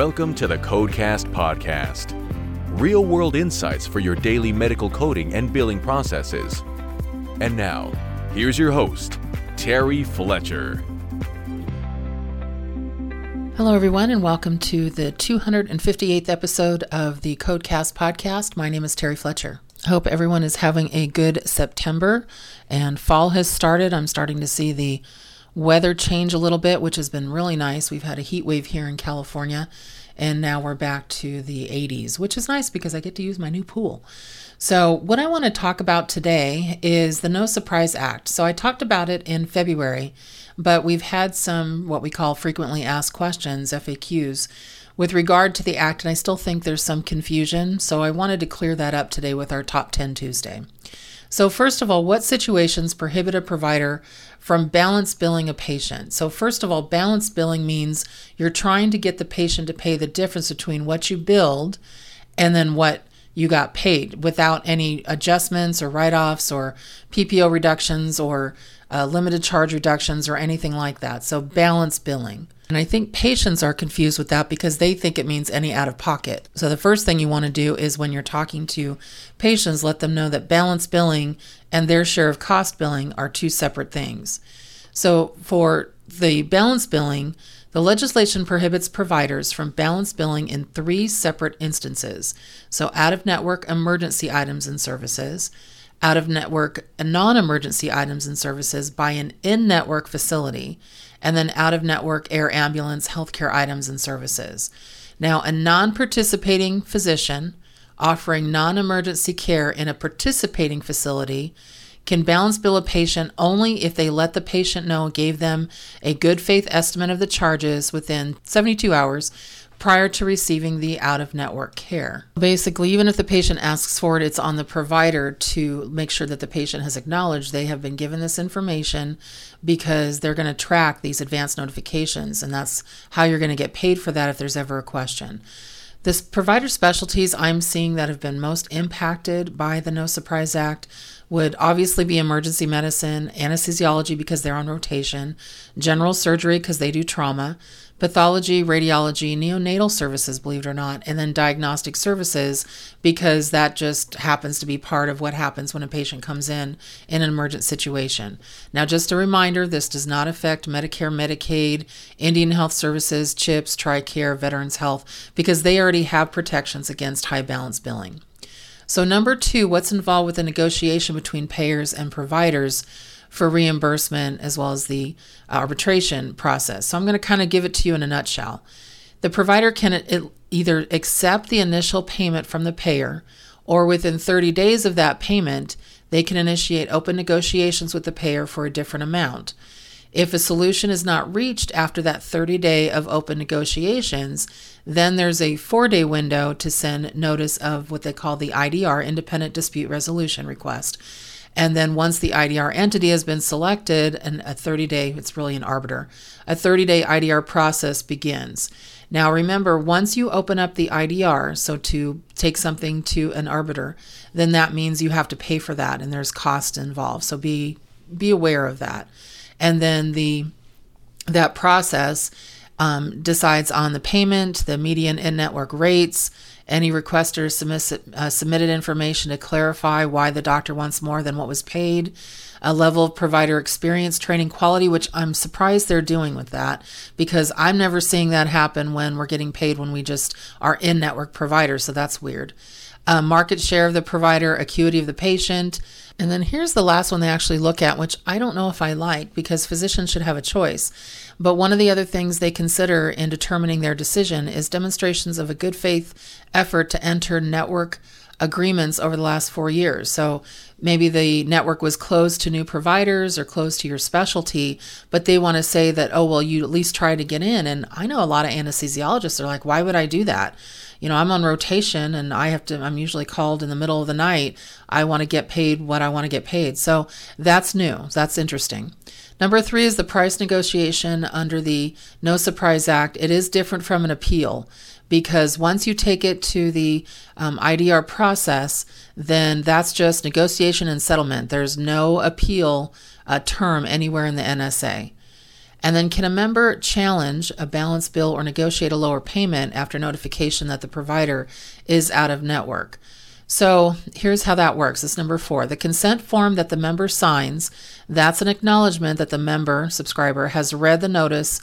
Welcome to the Codecast Podcast. Real world insights for your daily medical coding and billing processes. And now, here's your host, Terry Fletcher. Hello, everyone, and welcome to the 258th episode of the Codecast Podcast. My name is Terry Fletcher. Hope everyone is having a good September and fall has started. I'm starting to see the weather change a little bit, which has been really nice. We've had a heat wave here in California, and now we're back to the 80s, which is nice because I get to use my new pool. So, what I want to talk about today is the No Surprise Act. So, I talked about it in February, but we've had some what we call frequently asked questions, FAQs, with regard to the act, and I still think there's some confusion. So, I wanted to clear that up today with our Top 10 Tuesday. So, first of all, what situations prohibit a provider from balance billing a patient? So, first of all, balance billing means you're trying to get the patient to pay the difference between what you billed and then what you got paid without any adjustments or write offs or PPO reductions or uh, limited charge reductions or anything like that. So, balance billing. And I think patients are confused with that because they think it means any out of pocket. So the first thing you want to do is when you're talking to patients, let them know that balance billing and their share of cost billing are two separate things. So for the balance billing, the legislation prohibits providers from balance billing in three separate instances. So out of network emergency items and services, out of network non emergency items and services by an in network facility, and then out of network air ambulance healthcare items and services. Now, a non participating physician offering non emergency care in a participating facility can balance bill a patient only if they let the patient know gave them a good faith estimate of the charges within 72 hours prior to receiving the out of network care. Basically, even if the patient asks for it, it's on the provider to make sure that the patient has acknowledged they have been given this information because they're going to track these advanced notifications, and that's how you're going to get paid for that if there's ever a question. The provider specialties I'm seeing that have been most impacted by the No Surprise Act would obviously be emergency medicine, anesthesiology because they're on rotation, general surgery because they do trauma, pathology, radiology, neonatal services, believe it or not, and then diagnostic services because that just happens to be part of what happens when a patient comes in in an emergent situation. Now, just a reminder this does not affect Medicare, Medicaid, Indian Health Services, CHIPS, TRICARE, Veterans Health, because they already have protections against high balance billing. So, number two, what's involved with the negotiation between payers and providers for reimbursement as well as the arbitration process. So, I'm going to kind of give it to you in a nutshell. The provider can either accept the initial payment from the payer, or within 30 days of that payment, they can initiate open negotiations with the payer for a different amount. If a solution is not reached after that 30 day of open negotiations, then there's a four day window to send notice of what they call the IDR, Independent Dispute Resolution Request. And then once the IDR entity has been selected, and a 30 day, it's really an arbiter, a 30 day IDR process begins. Now remember, once you open up the IDR, so to take something to an arbiter, then that means you have to pay for that and there's cost involved. So be be aware of that and then the that process um, decides on the payment, the median in-network rates. Any requester submits, uh, submitted information to clarify why the doctor wants more than what was paid. A level of provider experience, training quality, which I'm surprised they're doing with that because I'm never seeing that happen when we're getting paid when we just are in network providers. So that's weird. Uh, market share of the provider, acuity of the patient, and then here's the last one they actually look at, which I don't know if I like because physicians should have a choice. But one of the other things they consider in determining their decision is demonstrations of a good faith effort to enter network agreements over the last four years. So maybe the network was closed to new providers or closed to your specialty, but they want to say that, oh, well, you at least try to get in. And I know a lot of anesthesiologists are like, why would I do that? you know, I'm on rotation and I have to, I'm usually called in the middle of the night. I want to get paid what I want to get paid. So that's new. That's interesting. Number three is the price negotiation under the No Surprise Act. It is different from an appeal because once you take it to the um, IDR process, then that's just negotiation and settlement. There's no appeal uh, term anywhere in the NSA. And then, can a member challenge a balance bill or negotiate a lower payment after notification that the provider is out of network? So here's how that works. It's number four. The consent form that the member signs, that's an acknowledgement that the member, subscriber, has read the notice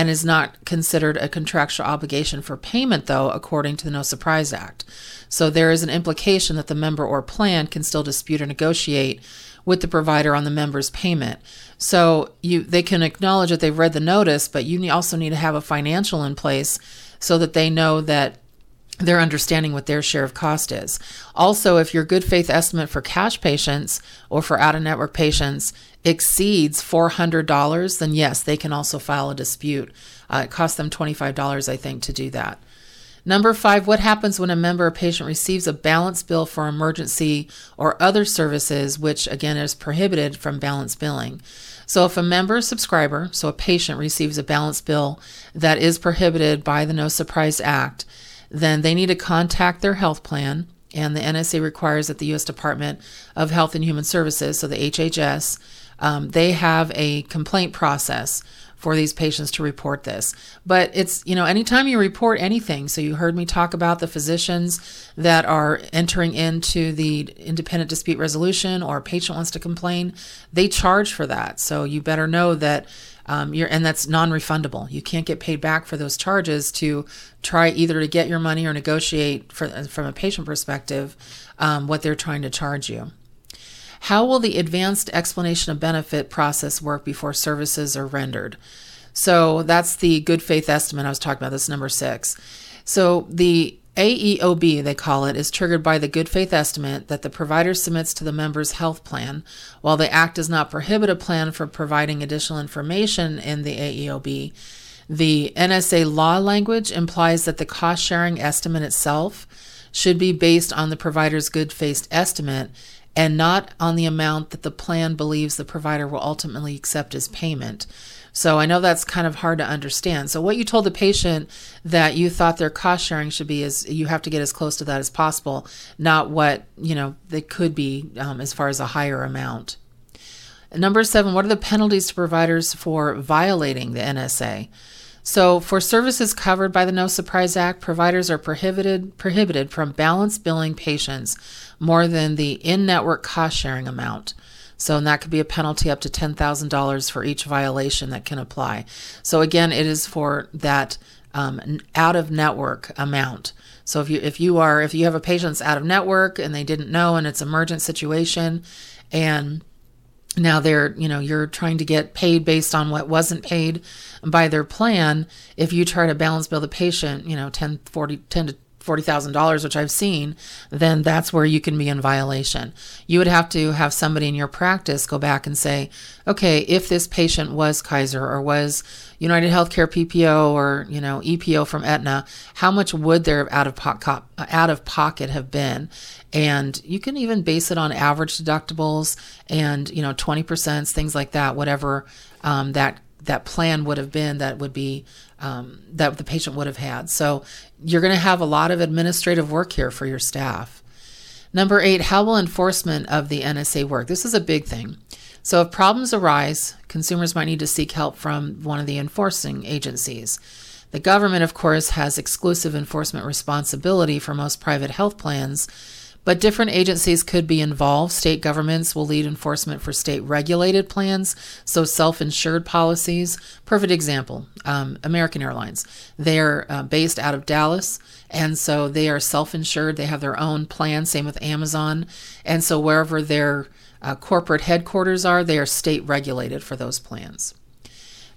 and is not considered a contractual obligation for payment, though, according to the No Surprise Act. So there is an implication that the member or plan can still dispute or negotiate with the provider on the member's payment. So you they can acknowledge that they've read the notice, but you also need to have a financial in place so that they know that they're understanding what their share of cost is. Also, if your good faith estimate for cash patients or for out of network patients exceeds $400, then yes, they can also file a dispute. Uh, it costs them $25, I think, to do that. Number five, what happens when a member or patient receives a balance bill for emergency or other services, which again is prohibited from balance billing? So, if a member subscriber, so a patient, receives a balance bill that is prohibited by the No Surprise Act, then they need to contact their health plan. And the NSA requires that the U.S. Department of Health and Human Services, so the HHS, um, they have a complaint process for these patients to report this. But it's, you know, anytime you report anything, so you heard me talk about the physicians that are entering into the independent dispute resolution or a patient wants to complain, they charge for that. So you better know that um, you're, and that's non-refundable. You can't get paid back for those charges to try either to get your money or negotiate for, from a patient perspective um, what they're trying to charge you. How will the advanced explanation of benefit process work before services are rendered? So that's the good faith estimate I was talking about. This number six. So the AEOB, they call it, is triggered by the good faith estimate that the provider submits to the member's health plan. While the Act does not prohibit a plan for providing additional information in the AEOB, the NSA law language implies that the cost sharing estimate itself should be based on the provider's good faith estimate and not on the amount that the plan believes the provider will ultimately accept as payment. So I know that's kind of hard to understand. So what you told the patient that you thought their cost sharing should be is you have to get as close to that as possible, not what you know they could be um, as far as a higher amount. Number seven, what are the penalties to providers for violating the NSA? So, for services covered by the No Surprise Act, providers are prohibited prohibited from balance billing patients more than the in-network cost sharing amount. So, and that could be a penalty up to $10,000 for each violation that can apply. So, again, it is for that um, out of network amount. So, if you if you are if you have a patient's out of network and they didn't know and it's emergent situation, and now they're you know you're trying to get paid based on what wasn't paid by their plan. If you try to balance bill the patient you know 10 40 10 to $40,000, which I've seen, then that's where you can be in violation. You would have to have somebody in your practice go back and say, okay, if this patient was Kaiser or was United Healthcare PPO or, you know, EPO from Aetna, how much would their out of pocket out of pocket have been? And you can even base it on average deductibles and, you know, 20%, things like that, whatever um, that that plan would have been that would be um, that the patient would have had. So you're going to have a lot of administrative work here for your staff. Number eight, how will enforcement of the NSA work? This is a big thing. So if problems arise, consumers might need to seek help from one of the enforcing agencies. The government, of course, has exclusive enforcement responsibility for most private health plans but different agencies could be involved. State governments will lead enforcement for state regulated plans, so self insured policies. Perfect example um, American Airlines. They are uh, based out of Dallas, and so they are self insured. They have their own plan, same with Amazon. And so wherever their uh, corporate headquarters are, they are state regulated for those plans.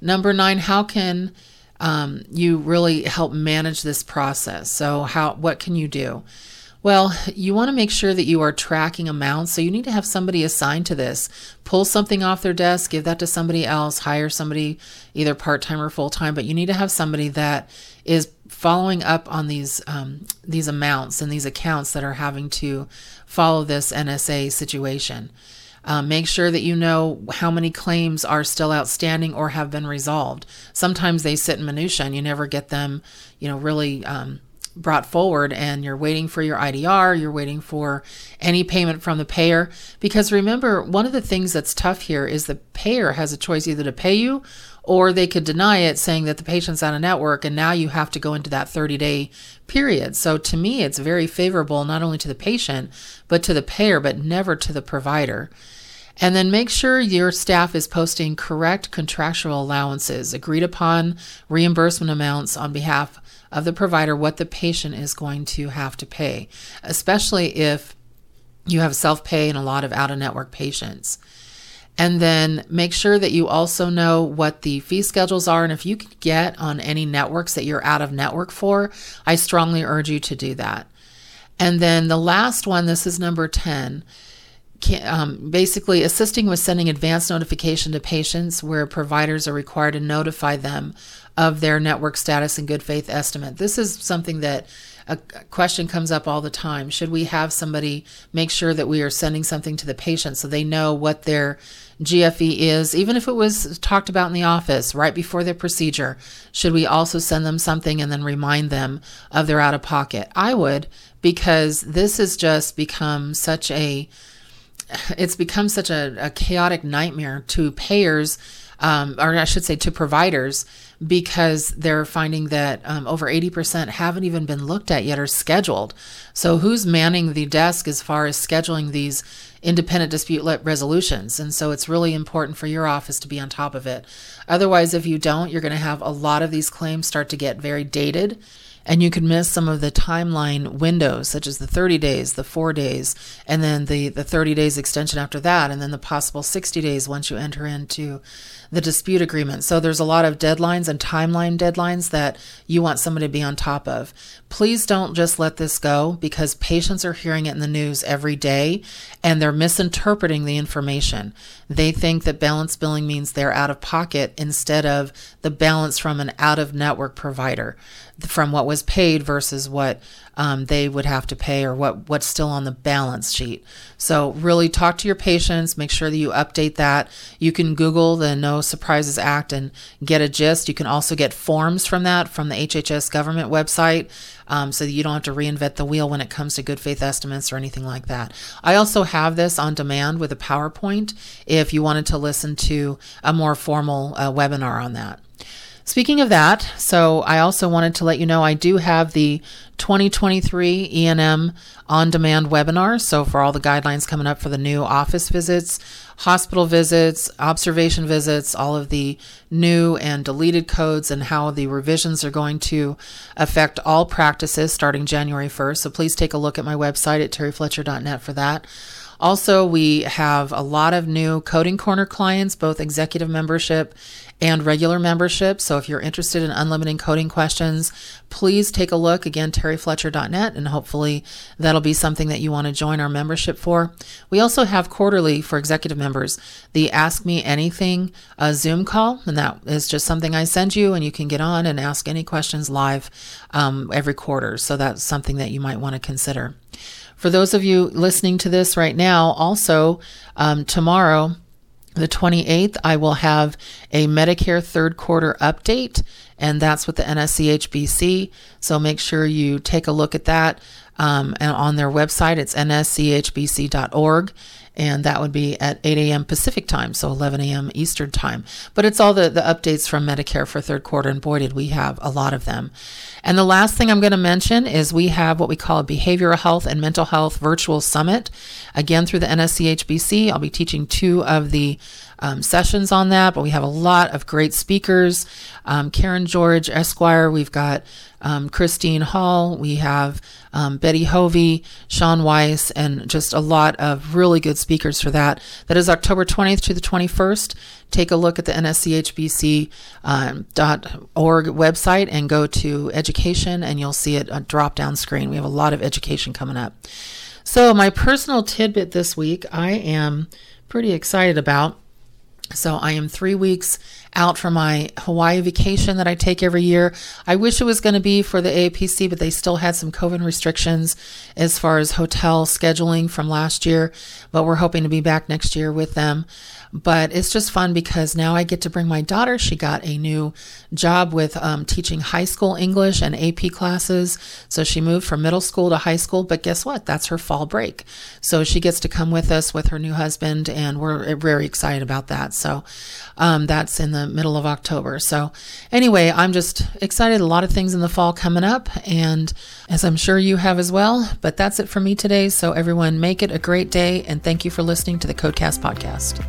Number nine, how can um, you really help manage this process? So, how what can you do? Well, you want to make sure that you are tracking amounts. So you need to have somebody assigned to this. Pull something off their desk, give that to somebody else, hire somebody either part time or full time. But you need to have somebody that is following up on these um, these amounts and these accounts that are having to follow this NSA situation. Um, make sure that you know how many claims are still outstanding or have been resolved. Sometimes they sit in minutia and you never get them, you know, really. Um, brought forward and you're waiting for your IDR, you're waiting for any payment from the payer. Because remember, one of the things that's tough here is the payer has a choice either to pay you or they could deny it saying that the patient's out of network and now you have to go into that 30 day period. So to me, it's very favorable not only to the patient, but to the payer, but never to the provider. And then make sure your staff is posting correct contractual allowances, agreed upon reimbursement amounts on behalf of the provider, what the patient is going to have to pay, especially if you have self pay and a lot of out of network patients. And then make sure that you also know what the fee schedules are. And if you can get on any networks that you're out of network for, I strongly urge you to do that. And then the last one, this is number 10. Um, basically, assisting with sending advance notification to patients where providers are required to notify them of their network status and good faith estimate. This is something that a question comes up all the time. Should we have somebody make sure that we are sending something to the patient so they know what their GFE is, even if it was talked about in the office right before their procedure? Should we also send them something and then remind them of their out of pocket? I would, because this has just become such a it's become such a, a chaotic nightmare to payers um, or I should say to providers, because they're finding that um, over 80% haven't even been looked at yet or scheduled. So, who's manning the desk as far as scheduling these independent dispute resolutions? And so, it's really important for your office to be on top of it. Otherwise, if you don't, you're going to have a lot of these claims start to get very dated and you could miss some of the timeline windows such as the 30 days the 4 days and then the the 30 days extension after that and then the possible 60 days once you enter into the dispute agreement. So there's a lot of deadlines and timeline deadlines that you want somebody to be on top of. Please don't just let this go because patients are hearing it in the news every day and they're misinterpreting the information. They think that balance billing means they're out of pocket instead of the balance from an out of network provider from what was paid versus what um, they would have to pay or what what's still on the balance sheet. So really talk to your patients, make sure that you update that. You can Google the No Surprises Act and get a gist. You can also get forms from that from the HHS government website. Um, so that you don't have to reinvent the wheel when it comes to good faith estimates or anything like that. I also have this on demand with a PowerPoint if you wanted to listen to a more formal uh, webinar on that. Speaking of that, so I also wanted to let you know I do have the 2023 E&M on demand webinar. So, for all the guidelines coming up for the new office visits, hospital visits, observation visits, all of the new and deleted codes, and how the revisions are going to affect all practices starting January 1st. So, please take a look at my website at terryfletcher.net for that. Also, we have a lot of new Coding Corner clients, both executive membership and regular membership. So if you're interested in unlimited coding questions, please take a look again, terryfletcher.net, and hopefully that'll be something that you want to join our membership for. We also have quarterly for executive members the Ask Me Anything uh, Zoom call, and that is just something I send you, and you can get on and ask any questions live um, every quarter. So that's something that you might want to consider. For those of you listening to this right now, also um, tomorrow, the 28th, I will have a Medicare third quarter update, and that's with the NSCHBC. So make sure you take a look at that. Um, and on their website, it's nschbc.org and that would be at 8 a.m. Pacific time, so 11 a.m. Eastern time. But it's all the, the updates from Medicare for third quarter, and boy, did we have a lot of them. And the last thing I'm going to mention is we have what we call a behavioral health and mental health virtual summit. Again, through the NSCHBC, I'll be teaching two of the um, sessions on that, but we have a lot of great speakers. Um, Karen George Esquire, we've got um, Christine Hall, we have um, Betty Hovey, Sean Weiss, and just a lot of really good speakers for that. That is October 20th to the 21st. Take a look at the nschbc.org um, website and go to education, and you'll see it a drop down screen. We have a lot of education coming up. So, my personal tidbit this week, I am pretty excited about. So I am three weeks out for my Hawaii vacation that I take every year. I wish it was going to be for the AAPC, but they still had some COVID restrictions as far as hotel scheduling from last year. But we're hoping to be back next year with them. But it's just fun because now I get to bring my daughter. She got a new job with um, teaching high school English and AP classes. So she moved from middle school to high school. But guess what? That's her fall break. So she gets to come with us with her new husband, and we're very excited about that. So um, that's in middle of October. So anyway, I'm just excited. A lot of things in the fall coming up, and as I'm sure you have as well. But that's it for me today. So everyone, make it a great day, and thank you for listening to the Codecast podcast.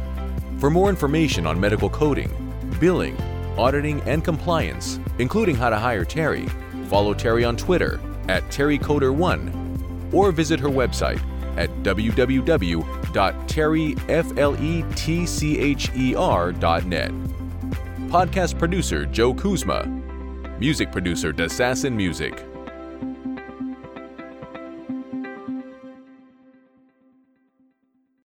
For more information on medical coding, billing, auditing, and compliance, including how to hire Terry, follow Terry on Twitter at TerryCoder1 or visit her website at www.terryfletcher.net. Podcast producer Joe Kuzma. Music producer Dassassin Music.